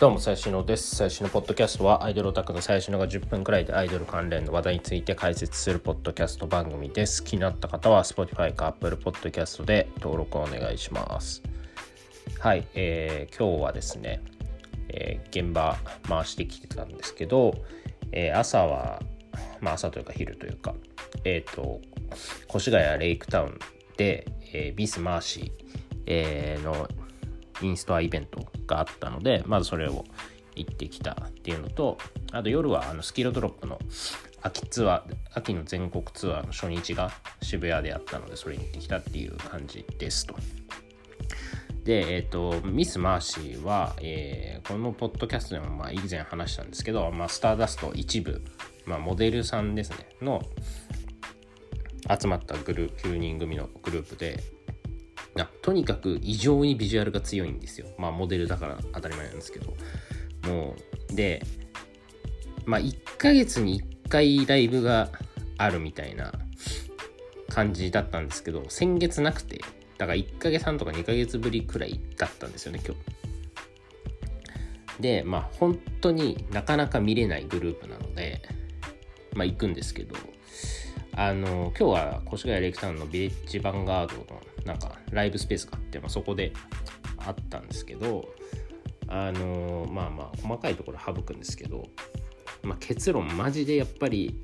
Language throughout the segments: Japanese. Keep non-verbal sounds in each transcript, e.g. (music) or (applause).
どうも、最新のです。最新のポッドキャストは、アイドルオタクの最新のが10分くらいでアイドル関連の話題について解説するポッドキャスト番組です。気になった方は、Spotify か Apple Podcast で登録をお願いします。はい、えー、今日はですね、えー、現場回してきてたんですけど、えー、朝は、まあ朝というか昼というか、えっ、ー、と、越谷レイクタウンで、えー、ビスマーシー、えー、のインストアイベントがあったので、まずそれを行ってきたっていうのと、あと夜はあのスキルドロップの秋ツアー、秋の全国ツアーの初日が渋谷であったので、それに行ってきたっていう感じですと。で、えっ、ー、と、ミス・マーシーは、えー、このポッドキャストでもまあ以前話したんですけど、まあ、スターダスト一部、まあ、モデルさんですね、の集まったグループ、9人組のグループで、とにかく異常にビジュアルが強いんですよ。まあモデルだから当たり前なんですけど。もう、で、まあ1ヶ月に1回ライブがあるみたいな感じだったんですけど、先月なくて、だから1ヶ月半とか2ヶ月ぶりくらいだったんですよね、今日。で、まあ本当になかなか見れないグループなので、まあ行くんですけど、あの、今日は越谷レイクタウンのビレッジヴァンガードのなんかライブスペースがあって、まあ、そこであったんですけどあのまあまあ細かいところ省くんですけど、まあ、結論マジでやっぱり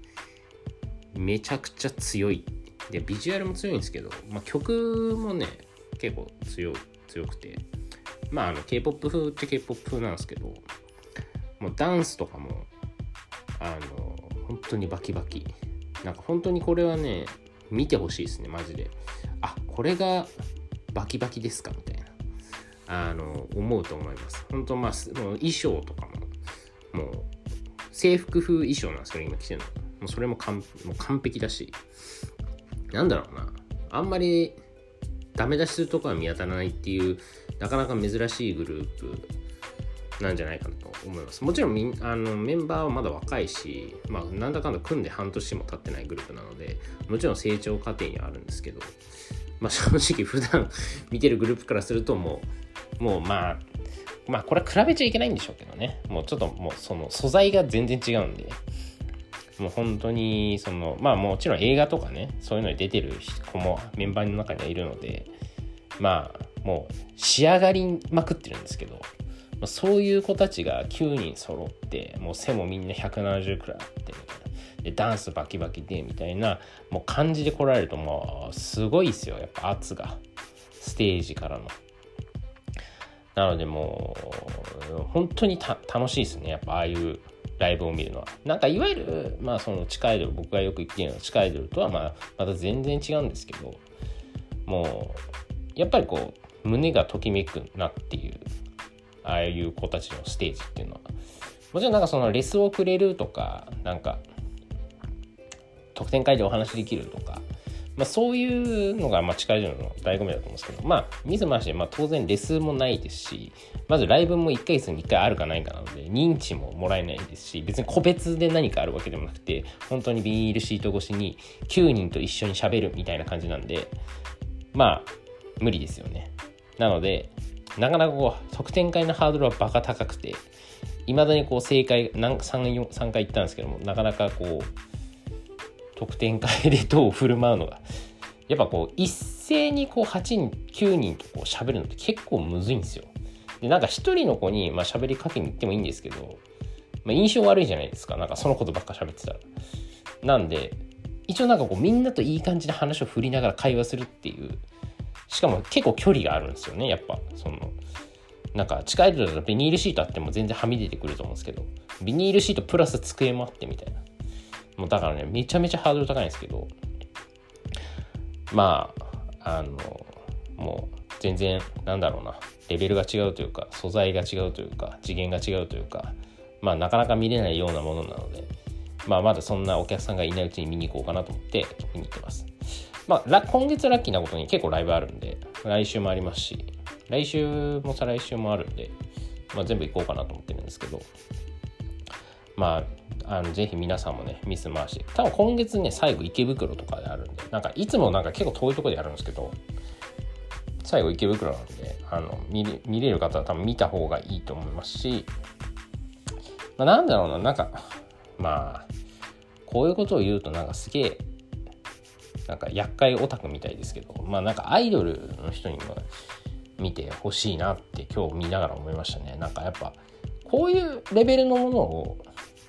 めちゃくちゃ強い。でビジュアルも強いんですけど、まあ、曲もね結構強強くて。まああの K-POP 風って K-POP 風なんですけどもうダンスとかもあの本当にバキバキ。なんか本当にこれはね見てほしいですねマジで。あこれがバキバキですかみたいな。あの思うと思います。本当まあ衣装とかももう制服風衣装なんですけど今着てるの。もうそれも完もう完璧だし。なんだろうな。あんまりダメ出しするとこは見当たらないっていうなかなか珍しいグループなんじゃないかなと思います。もちろんみあのメンバーはまだ若いし、まあ、なんだかんだ組んで半年も経ってないグループなので、もちろん成長過程にはあるんですけど、まあ、正直普段 (laughs) 見てるグループからするともう、もうまあ、まあこれは比べちゃいけないんでしょうけどね。もうちょっともうその素材が全然違うんで、もう本当にその、まあもちろん映画とかね、そういうのに出てる子もメンバーの中にはいるので、まあもう仕上がりまくってるんですけど、そういう子たちが9人揃ってもう背もみんな170くらいあってみたいなでダンスバキバキでみたいなもう感じで来られるともうすごいですよやっぱ圧がステージからの。なのでもう本当に楽しいですねやっぱああいうライブを見るのは。なんかいわゆるまあその地下アイドル僕がよく言ってるような地下アイドルとはまあまた全然違うんですけどもうやっぱりこう胸がときめくなっていうああいう子たちのステージっていうのは。もちろんなんかそのレスをくれるとかなんか特典会でお話できるとか、まあ、そういうのがまあ近いのの醍醐味だと思うんですけどまあ水回しでまあ当然レスもないですしまずライブも1ヶ月に1回あるかないかなので認知ももらえないですし別に個別で何かあるわけでもなくて本当にビニールシート越しに9人と一緒にしゃべるみたいな感じなんでまあ無理ですよね。なのでなかなかこう得点会のハードルはバカ高くていまだにこう正解何 3, 3回行ったんですけどもなかなかこう得点会でどう振る舞うのがやっぱこう一斉にこう8人9人とこう喋るのって結構むずいんですよ。でなんか1人の子にまあ喋りかけに行ってもいいんですけど、まあ、印象悪いじゃないですかなんかそのことばっか喋ってたら。なんで一応なんかこうみんなといい感じで話を振りながら会話するっていうしかも結構距離があるんですよねやっぱ。そのなんか近いとだとビニールシートあっても全然はみ出てくると思うんですけどビニールシートプラス机もあってみたいな。もうだからねめちゃめちゃハードル高いんですけどまああのもう全然なんだろうな。レベルが違うというか素材が違うというか次元が違うというかまあなかなか見れないようなものなのでまあまだそんなお客さんがいないうちに見に行こうかなと思って見に行ってます。まあ、今月ラッキーなことに結構ライブあるんで、来週もありますし、来週も再来週もあるんで、まあ、全部行こうかなと思ってるんですけど、まあ、あのぜひ皆さんもね、ミス回し、多分今月ね、最後池袋とかであるんで、なんかいつもなんか結構遠いところでやるんですけど、最後池袋なんであの見れ見れる方は多分見た方がいいと思いますし、まあ、なんだろうななんかまあこういうことを言うとなんかすげえなんか厄介オタクみたいですけどまあなんかアイドルの人にも見てほしいなって今日見ながら思いましたね。なんかやっぱこういうレベルのものを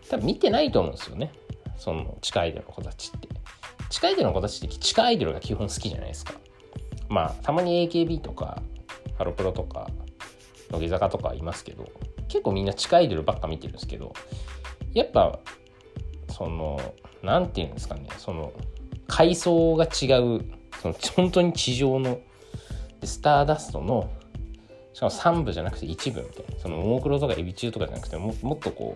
多分見てないと思うんですよね。その地下アイドルの子たちって。地下アイドルの子たちって地下アイドルが基本好きじゃないですか。まあたまに AKB とかハロプロとか乃木坂とかいますけど結構みんな地下アイドルばっか見てるんですけどやっぱその何て言うんですかねその階層が違うその本当に地上のスターダストのしかも3部じゃなくて1部みたいなそのももクロとかエビ中とかじゃなくてももっとこ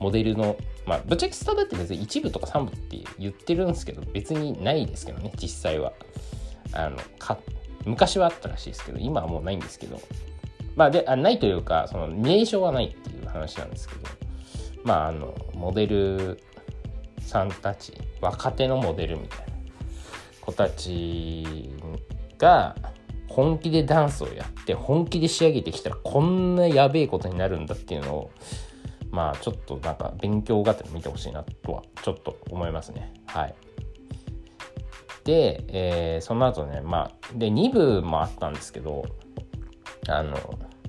うモデルのまあぶっちゃけスターだって別に1部とか3部って言ってるんですけど別にないですけどね実際は。あのか昔はあったらしいですけど今はもうないんですけど。まあであないというかその名称はないっていう話なんですけど。まああのモデルさんたち若手のモデルみたいな。子たちが本気でダンスをやって本気で仕上げてきたらこんなやべえことになるんだっていうのをまあちょっとなんか勉強がてら見てほしいなとはちょっと思いますね。はい。で、えー、その後ねまあで2部もあったんですけどあの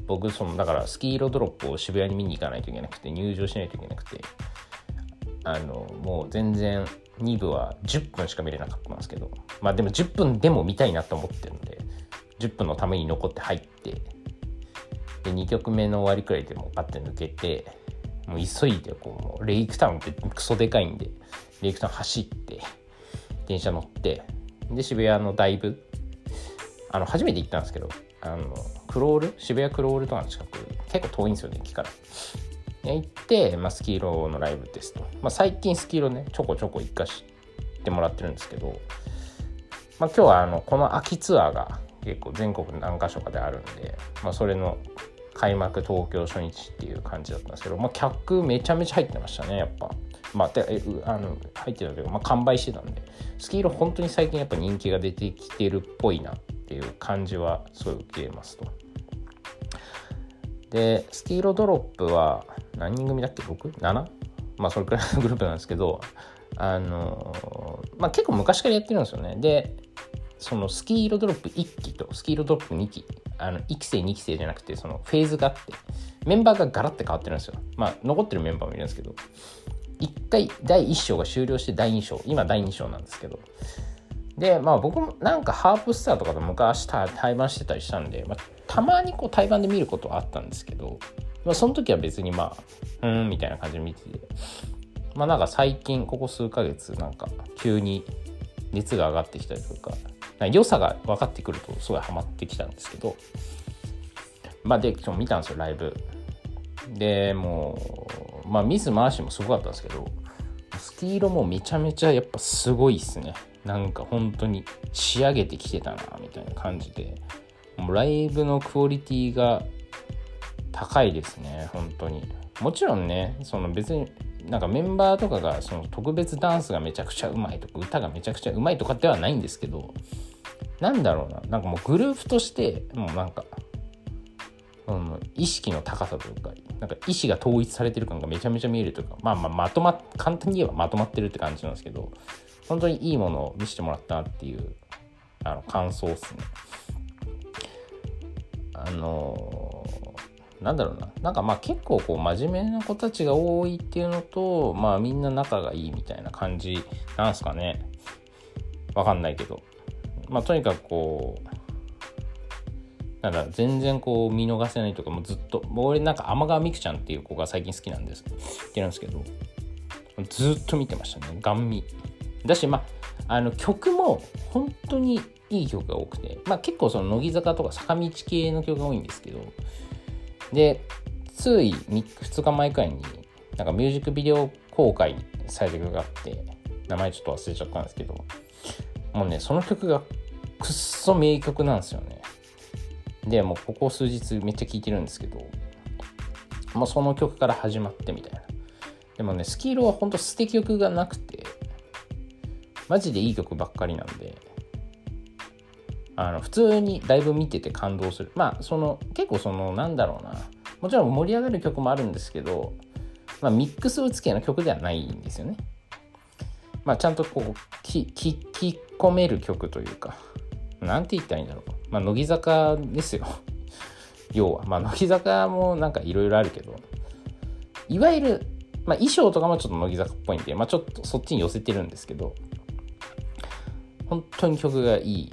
僕そのだからスキーロドロップを渋谷に見に行かないといけなくて入場しないといけなくてあのもう全然2部は10分しか見れなかったんですけどまあでも10分でも見たいなと思ってるんで10分のために残って入ってで2曲目の終わりくらいでもパッて抜けてもう急いでこうレイクタウンってクソでかいんでレイクタウン走って電車乗ってで渋谷のだいぶあの初めて行ったんですけどあのクロール？渋谷クロールとかの近く結構遠いんですよね駅から。行って、まあ、スキーローのライブですと、まあ、最近スキーローねちょこちょこ行かしてもらってるんですけど、まあ、今日はあのこの秋ツアーが結構全国何か所かであるんで、まあ、それの開幕東京初日っていう感じだったんですけど、まあ、客めちゃめちゃ入ってましたねやっぱ。まあ、でえあの入ってたけど、まあ、完売してたんでスキーロ本当に最近やっぱ人気が出てきてるっぽいなっていう感じはすごい受けますと。でスキーロドロップは何人組だっけ？6?7? まあそれくらいのグループなんですけどあのまあ結構昔からやってるんですよねでそのスキーロドロップ1期とスキーロドロップ2期あの1期生2期生じゃなくてそのフェーズがあってメンバーがガラッて変わってるんですよまあ残ってるメンバーもいるんですけど1回第1章が終了して第2章今第2章なんですけどでまあ僕もなんかハープスターとかと昔対バンしてたりしたんで、まあ、たまにこう対バンで見ることはあったんですけど、まあ、その時は別にまあうーんみたいな感じで見ててまあなんか最近ここ数ヶ月なんか急に熱が上がってきたりとか良さが分かってくるとすごいハマってきたんですけどまあで今日見たんですよライブ。でもうまあミス回しもすごかったんですけどスキーロもめちゃめちゃやっぱすごいっすね。なんか本当に仕上げてきてたなみたいな感じで。もうライブのクオリティが高いですね本当にもちろんねその別になんかメンバーとかがその特別ダンスがめちゃくちゃうまいとか歌がめちゃくちゃうまいとかではないんですけどなんだろうななんかもうグループとしてもうなんか、うん、意識の高さというかなんか意思が統一されてる感がめちゃめちゃ見えるというかまあまあまとま簡単に言えばまとまってるって感じなんですけど本当にいいものを見せてもらったっていうあの感想っすね。あのなんだろうな。なんかまあ結構こう真面目な子たちが多いっていうのとまあみんな仲がいいみたいな感じなんすかね。わかんないけど。まあとにかくこうなんだ全然こう見逃せないとかもずっと俺なんか天川美空ちゃんっていう子が最近好きなんですってるんですけどずっと見てましたね。ガン見。だしまああの曲も本当にいい曲が多くて、まあ、結構その乃木坂とか坂道系の曲が多いんですけどでつい 2, 日前くらいになんかミュージックビデオ公開された曲があって名前ちょっと忘れちゃったんですけどもうねその曲がくっそ名曲なんですよね。でもうここ数日めっちゃ聴いてるんですけどもうその曲から始まってみたいな。でもねスキールはほんと捨て曲がなくてマジでいい曲ばっかりなんであの普通にライブ見てて感動するまあその結構そのなんだろうなもちろん盛り上がる曲もあるんですけど、まあ、ミックス打つ系の曲ではないんですよね。まあ、ちゃんとこう聞き込める曲というかなんて言ったらいいんだろう。まあ、乃木坂ですよ。(laughs) 要は。まあ、乃木坂もなんかいろいろあるけど、いわゆる、まあ、衣装とかもちょっと乃木坂っぽいんで、まあ、ちょっとそっちに寄せてるんですけど、本当に曲がいい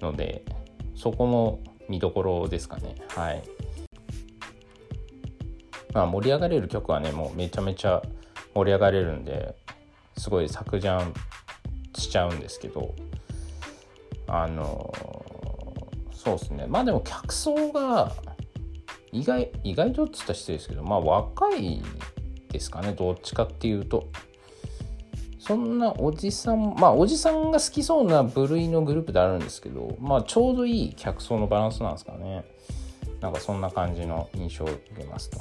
ので、そこも見どころですかね。はい。まあ、盛り上がれる曲はね、もうめちゃめちゃ盛り上がれるんで、すごい作ジャンしちゃうんですけど、あのそうですねまあでも客層が意外意外とっつったら失礼ですけどまあ若いですかねどっちかっていうとそんなおじさんまあおじさんが好きそうな部類のグループであるんですけどまあちょうどいい客層のバランスなんですかね。なんかそんな感じの印象を受けますと。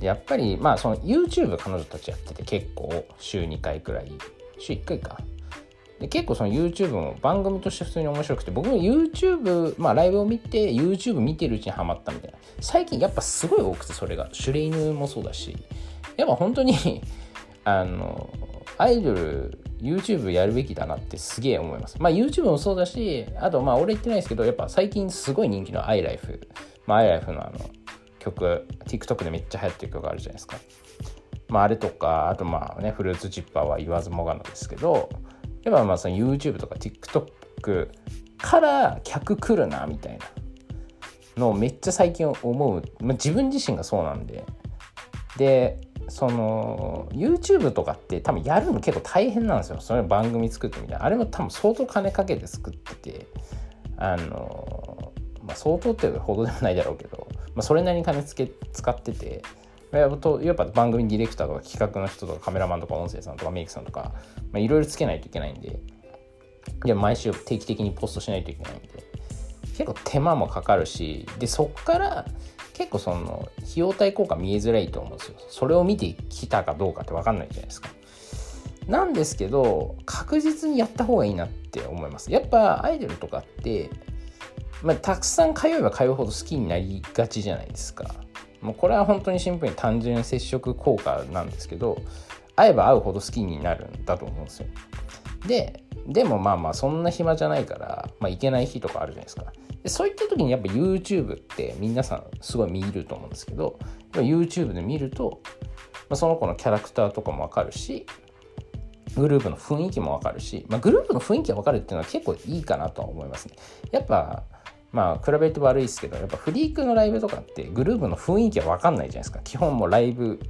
やっぱりまあその YouTube 彼女たちやってて結構週2回くらい週1回か。で結構その YouTube も番組として普通に面白くて僕も YouTube まあライブを見て YouTube 見てるうちにハマったみたいな。最近やっぱすごい多くてそれが。シュレイヌもそうだし。やっぱ本当にあのアイドル YouTube やるべきだなってすげえ思います。まあ YouTube もそうだしあとまあ俺言ってないですけどやっぱ最近すごい人気の iLife まあ iLife のあの曲 TikTok でめっちゃ流行ってる曲あるじゃないですか。まああれとかあとまあねフルーツジッパーは言わずもがなですけどやっぱまあその YouTube とか TikTok から客来るなみたいな。のをめっちゃ最近思う、まあ、自分自身がそうなんで。でその YouTube とかって多分やるの結構大変なんですよ。それ番組作ってみたいなあれも多分相当金かけて作ってて。あの、まあ、相当ってほどでもないだろうけど、まあ、それなりに金つけ使ってて。やっぱ番組ディレクターとか企画の人とかカメラマンとか音声さんとかメイクさんとかいろいろつけないといけないんで。で毎週定期的にポストしないといけないんで。結構手間もかかるし。でそっから結構その費用対効果見えづらいと思うんですよ。それを見てきたかどうかって分かんないじゃないですか。なんですけど確実にやった方がいいなって思います。やっぱアイドルとかって、まあ、たくさん通えば通うほど好きになりがちじゃないですか。もうこれは本当にシンプルに単純接触効果なんですけど会えば会うほど好きになるんだと思うんですよ。ででもまあまあそんな暇じゃないから、まあ、行けない日とかあるじゃないですか。でそういった時にやっぱ YouTube って皆さんすごい見ると思うんですけど YouTube で見ると、まあ、その子のキャラクターとかもわかるしグループの雰囲気もわかるし、まあ、グループの雰囲気がわかるっていうのは結構いいかなとは思いますね。やっぱまあ比べると悪いですけどやっぱフリークのライブとかってグループの雰囲気は分かんないじゃないですか。基本もライブ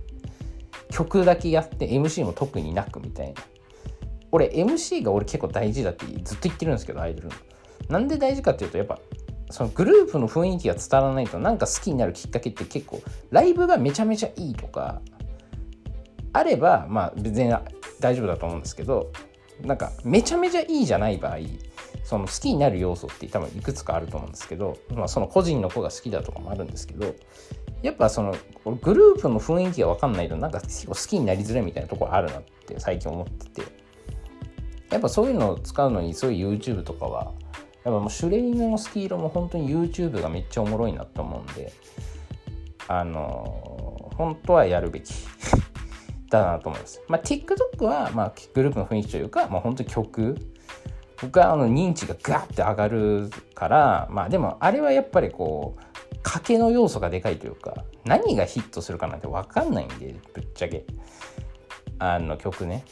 曲だけやって MC も特になくみたいな。俺 MC が俺結構大事だってずっと言ってるんですけどアイドルの。なんで大事かっていうとやっぱそのグループの雰囲気が伝わらないとなんか好きになるきっかけって結構ライブがめちゃめちゃいいとかあればまあ別に大丈夫だと思うんですけどなんかめちゃめちゃいいじゃない場合その好きになる要素って多分いくつかあると思うんですけど、まあ、その個人の子が好きだとかもあるんですけどやっぱそのグループの雰囲気が分かんないとなんか結構好きになりづらいみたいなところあるなって最近思ってて。やっぱそういうのを使うのにそういう YouTube とかはやっぱもうシュレイヌのスキー色も本当に YouTube がめっちゃおもろいなと思うんであの本当はやるべき (laughs) だなと思います。まあ、TikTok は、まあ、グループの雰囲気というか、まあ、本当に曲があの認知がガッて上がるからまあでもあれはやっぱりこう賭けの要素がでかいというか何がヒットするかなんて分かんないんでぶっちゃけあの曲ね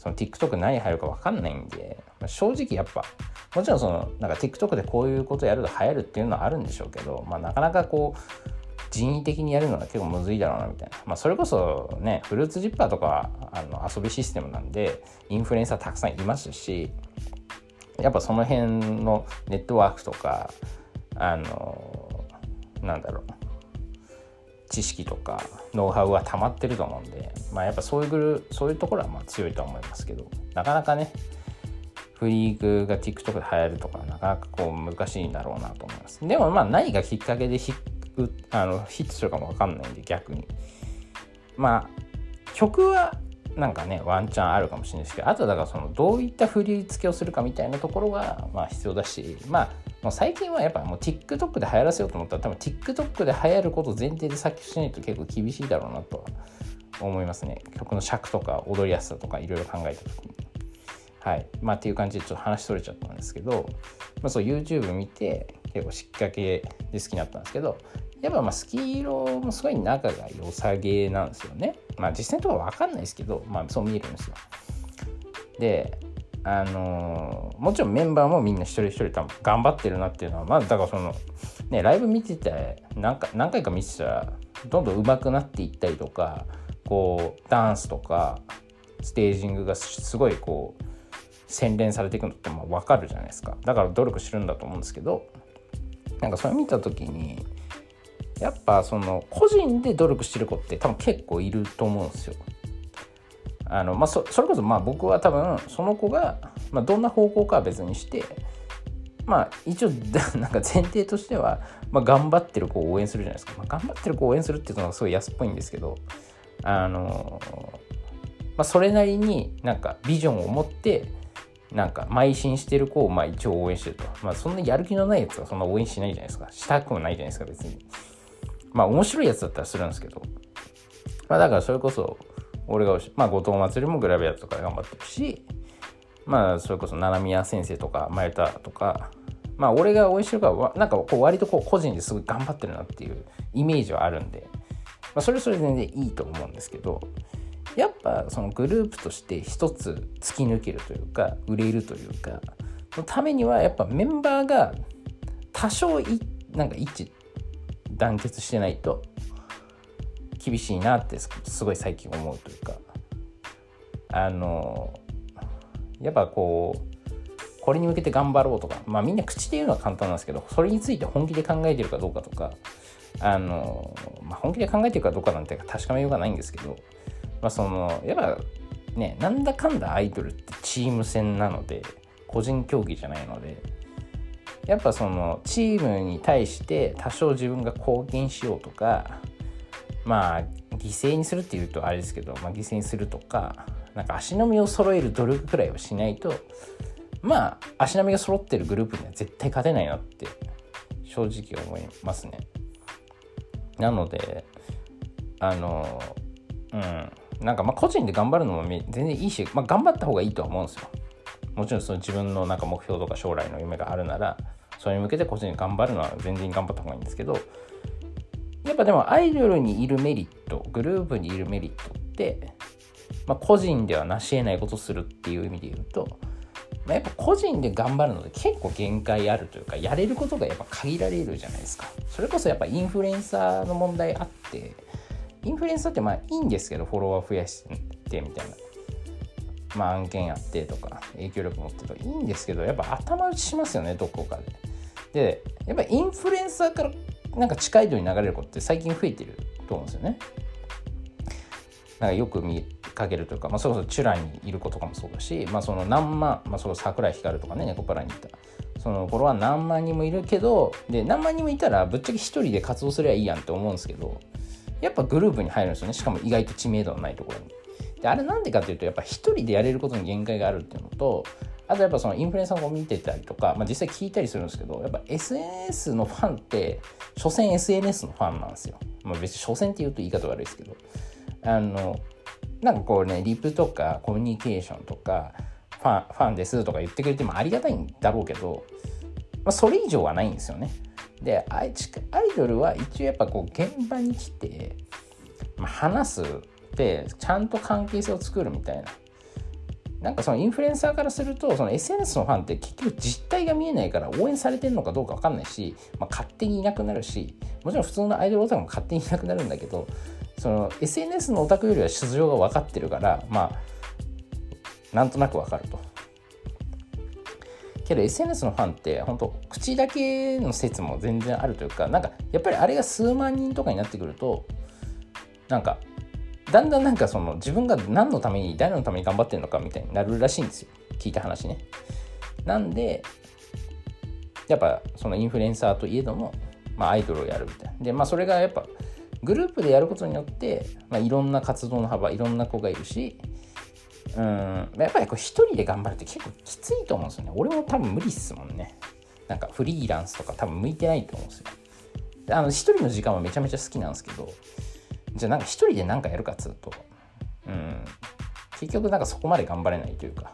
その TikTok 何入るか分かんないんで、まあ、正直やっぱもちろんそのなんか TikTok でこういうことやると流行るっていうのはあるんでしょうけど、まあ、なかなかこう人為的にやるのは結構むずいだろうなみたいな、まあ、それこそねフルーツジッパーとかあの遊びシステムなんでインフルエンサーたくさんいますしやっぱその辺のネットワークとかあのなんだろう。知識とかノウハウは溜まってると思うんで、まあ、やっぱそういうそういうところはまあ強いとは思いますけどなかなかねフリークが TikTok で流行るとかなかなかこう難しいんだろうなと思います。でもまあ何がきっかけでヒあのヒットするかも分かんないんで逆に。まあ曲はなんかねワンチャンあるかもしれないですけどあとだからそのどういった振り付けをするかみたいなところがまあ必要だしまあもう最近はやっぱもう TikTok で流行らせようと思ったら多分 TikTok で流行ること前提で作曲しないと結構厳しいだろうなと思いますね。曲の尺とか踊りやすさとかいろいろ考えた時に。はい。まあっていう感じでちょっと話取れちゃったんですけど、まあ、そう YouTube 見て結構仕掛けで好きになったんですけどやっぱまあスキーロもすごい仲が良さげなんですよね。まあ実践とか分かんないですけどまあそう見えるんですよ。であのー、もちろんメンバーもみんな一人一人多分頑張ってるなっていうのはまあだからそのねライブ見てて何回何回か見てたらどんどん上手くなっていったりとかこうダンスとかステージングがすごいこう洗練されていくのってまあ分かるじゃないですか。だから努力してるんだと思うんですけどなんかそれ見た時にやっぱその個人で努力してる子って多分結構いると思うんですよ。あのまあ、そそれこそまあ僕は多分その子が、まあ、どんな方向かは別にしてまあ一応 (laughs) なんか前提としては、まあ、頑張ってる子を応援するじゃないですか、まあ、頑張ってる子を応援するっていうのがすごい安っぽいんですけどあの、まあ、それなりになんかビジョンを持ってなんか邁進してる子をまあ一応応援してると。まあそんなやる気のないやつはそんな応援しないじゃないですか。したくもないじゃないですか別に。まあ面白いやつだったらするんですけど。まあだからそれこそ俺がまあ後藤祭りもグラビアとか頑張ってるしまあそれこそ七宮先生とか前歌とかまあ俺が応援してるからなんかこう割とこう個人ですごい頑張ってるなっていうイメージはあるんで、まあ、それそれ全然いいと思うんですけどやっぱそのグループとして一つ突き抜けるというか売れるというかのためにはやっぱメンバーが多少いなんか一致団結してないと厳しいなってすごい最近思うというか。あのやっぱこうこれに向けて頑張ろうとか。まあみんな口で言うのは簡単なんですけどそれについて本気で考えてるかどうかとか。あの、まあ、本気で考えてるかどうかなんて確かめようがないんですけど。まあ、そのやっぱねなんだかんだアイドルってチーム戦なので個人競技じゃないのでやっぱそのチームに対して多少自分が貢献しようとかまあ犠牲にするっていうとあれですけど、まあ、犠牲にするとかなんか足並みを揃える努力くらいはしないとまあ足並みが揃ってるグループには絶対勝てないなって正直思いますね。なのであのうんなんかまあ個人で頑張るのも全然いいし、まあ、頑張った方がいいとは思うんですよ。もちろんその自分のなんか目標とか将来の夢があるならそれに向けて個人で頑張るのは全然頑張った方がいいんですけどやっぱでもアイドルにいるメリットグループにいるメリットって、まあ、個人では成し得ないことするっていう意味で言うと、まあ、やっぱ個人で頑張るので結構限界あるというかやれることがやっぱ限られるじゃないですかそれこそやっぱインフルエンサーの問題あってインフルエンサーってまあいいんですけどフォロワー増やしてみたいな。まあ案件やってとか影響力持ってとかいいんですけどやっぱ頭打ちしますよねどこかで。でやっぱインフルエンサーからなんか近い度に流れることって最近増えてると思うんですよね。なんかよく見かけるというか、まあ、それこそチュラにいる子とかもそうだし、まあ、その何万、まあ、その桜井光とかね猫パラにいたその頃は何万人もいるけどで何万人もいたらぶっちゃけ一人で活動すればいいやんって思うんですけどやっぱグループに入るんですよねしかも意外と知名度のないところに。であれなんでかっていうとやっぱ一人でやれることに限界があるっていうのとあとやっぱそのインフルエンサーを見てたりとか、まあ、実際聞いたりするんですけどやっぱ SNS のファンって所詮 SNS のファンなんですよ。まあ、別に所詮って言うと言い方悪いですけどあのなんかこうねリプとかコミュニケーションとかファンファンですとか言ってくれてもありがたいんだろうけど、まあ、それ以上はないんですよね。でアイドルは一応やっぱこう現場に来て、まあ、話すでちゃんと関係性を作るみたいななんかそのインフルエンサーからするとその SNS のファンって結局実態が見えないから応援されてるのかどうか分かんないし、まあ、勝手にいなくなるしもちろん普通のアイドルオタクも勝手にいなくなるんだけどその SNS のオタクよりは出場が分かってるからまあなんとなく分かると。けど SNS のファンって本当口だけの説も全然あるというかなんかやっぱりあれが数万人とかになってくるとなんかだんだんなんかその自分が何のために誰のために頑張ってるのかみたいになるらしいんですよ。聞いた話ね。なんでやっぱそのインフルエンサーといえども、まあ、アイドルをやるみたいな。でまあそれがやっぱグループでやることによって、まあ、いろんな活動の幅いろんな子がいるしうんやっぱりこう一人で頑張るって結構きついと思うんですよね。俺も多分無理っすもんね。なんかフリーランスとか多分向いてないと思うんですよ。あの一人の時間はめちゃめちゃ好きなんですけどじゃあなんか一人で何かやるかっつうとうん結局なんかそこまで頑張れないというか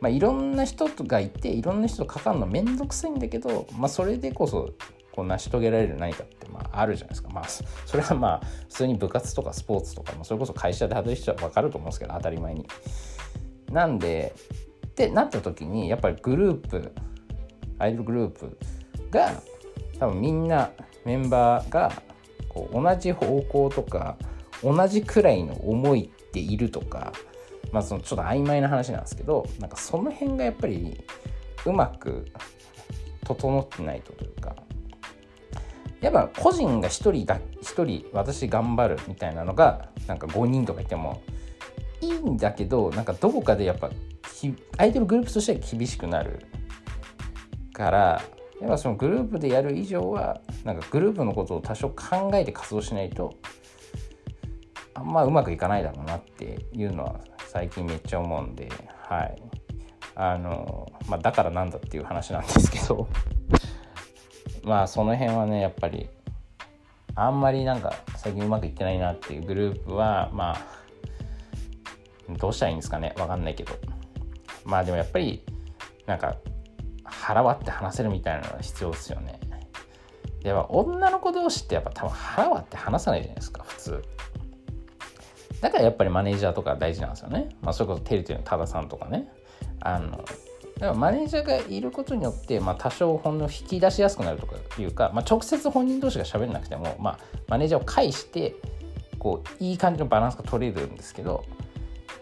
まあいろんな人がいていろんな人と関わるのめんどくさいんだけどまあそれでこそこう成し遂げられる何かってまああるじゃないですか。まあそれはまあ普通に部活とかスポーツとかもそれこそ会社で働いてる人は分かると思うんですけど当たり前に。なんでってなった時にやっぱりグループアイドルグループが多分みんなメンバーがこう同じ方向とか同じくらいの思いっているとかまあそのちょっと曖昧な話なんですけどなんかその辺がやっぱりうまく整ってないとというかやっぱ個人が1人だ1人私頑張るみたいなのがなんか5人とかいてもいいんだけどなんかどこかでやっぱアイドルグループとしては厳しくなるからやっぱそのグループでやる以上はなんかグループのことを多少考えて活動しないとあんまうまくいかないだろうなっていうのは最近めっちゃ思うんではい。あのまあだからなんだっていう話なんですけど (laughs) まあその辺はねやっぱりあんまりなんか最近うまくいってないなっていうグループはまあどうしたらいいんですかね。わかんないけど。まあでもやっぱりなんか腹割って話せるみたいなのが必要ですよね。やっぱ女の子同士ってやっぱ多分腹割って話さないじゃないですか普通。だからやっぱりマネージャーとか大事なんですよね、まあ、それこそテレテの多田さんとかね。あのだからマネージャーがいることによって、まあ、多少本音を引き出しやすくなるとかいうか、まあ、直接本人同士が喋らなくても、まあ、マネージャーを介してこういい感じのバランスが取れるんですけど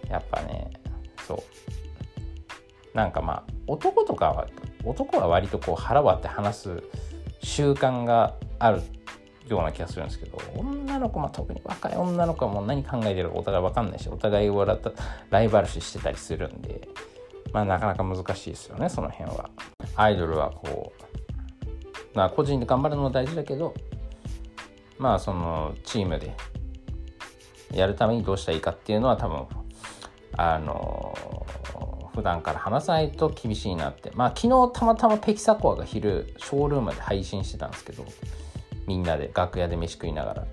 やっぱねそう。なんかまあ男とかは男は割とこう腹割って話す習慣があるような気がするんですけど女の子、まあ、特に若い女の子はもう何考えてるかお互い分かんないしお互いを笑ったライバル視してたりするんでまあなかなか難しいですよねその辺は。アイドルはこうまあ個人で頑張るのも大事だけどまあそのチームでやるためにどうしたらいいかっていうのは多分あの普段から話さないと厳しいなって。まあ昨日たまたまペキサコアが昼ショールームで配信してたんですけどみんなで楽屋で飯食いながら。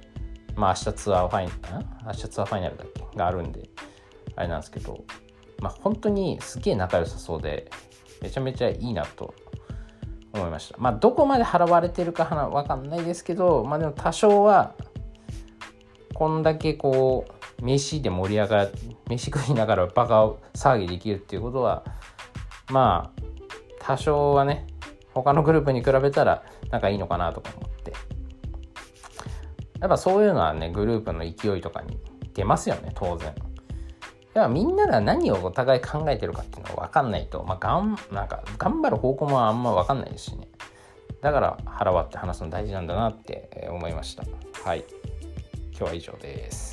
まあ明日ツアーファイナル明日ツアーファイナルだっけ？があるんであれなんですけどまあ本当にすげえ仲良さそうでめちゃめちゃいいなと思いました。まあどこまで払われてるかわかんないですけどまあでも多少はこんだけこう飯で盛り上がる飯食いながらバカ騒ぎできるっていうことはまあ多少はね他のグループに比べたら仲いいのかなとか思って。やっぱそういうのはねグループの勢いとかに出ますよね当然。ではみんなが何をお互い考えてるかっていうのが分かんないと、まあ、がんなんか頑張る方向もあんま分かんないですしね。だから腹割って話すの大事なんだなって思いました。はい。今日は以上です。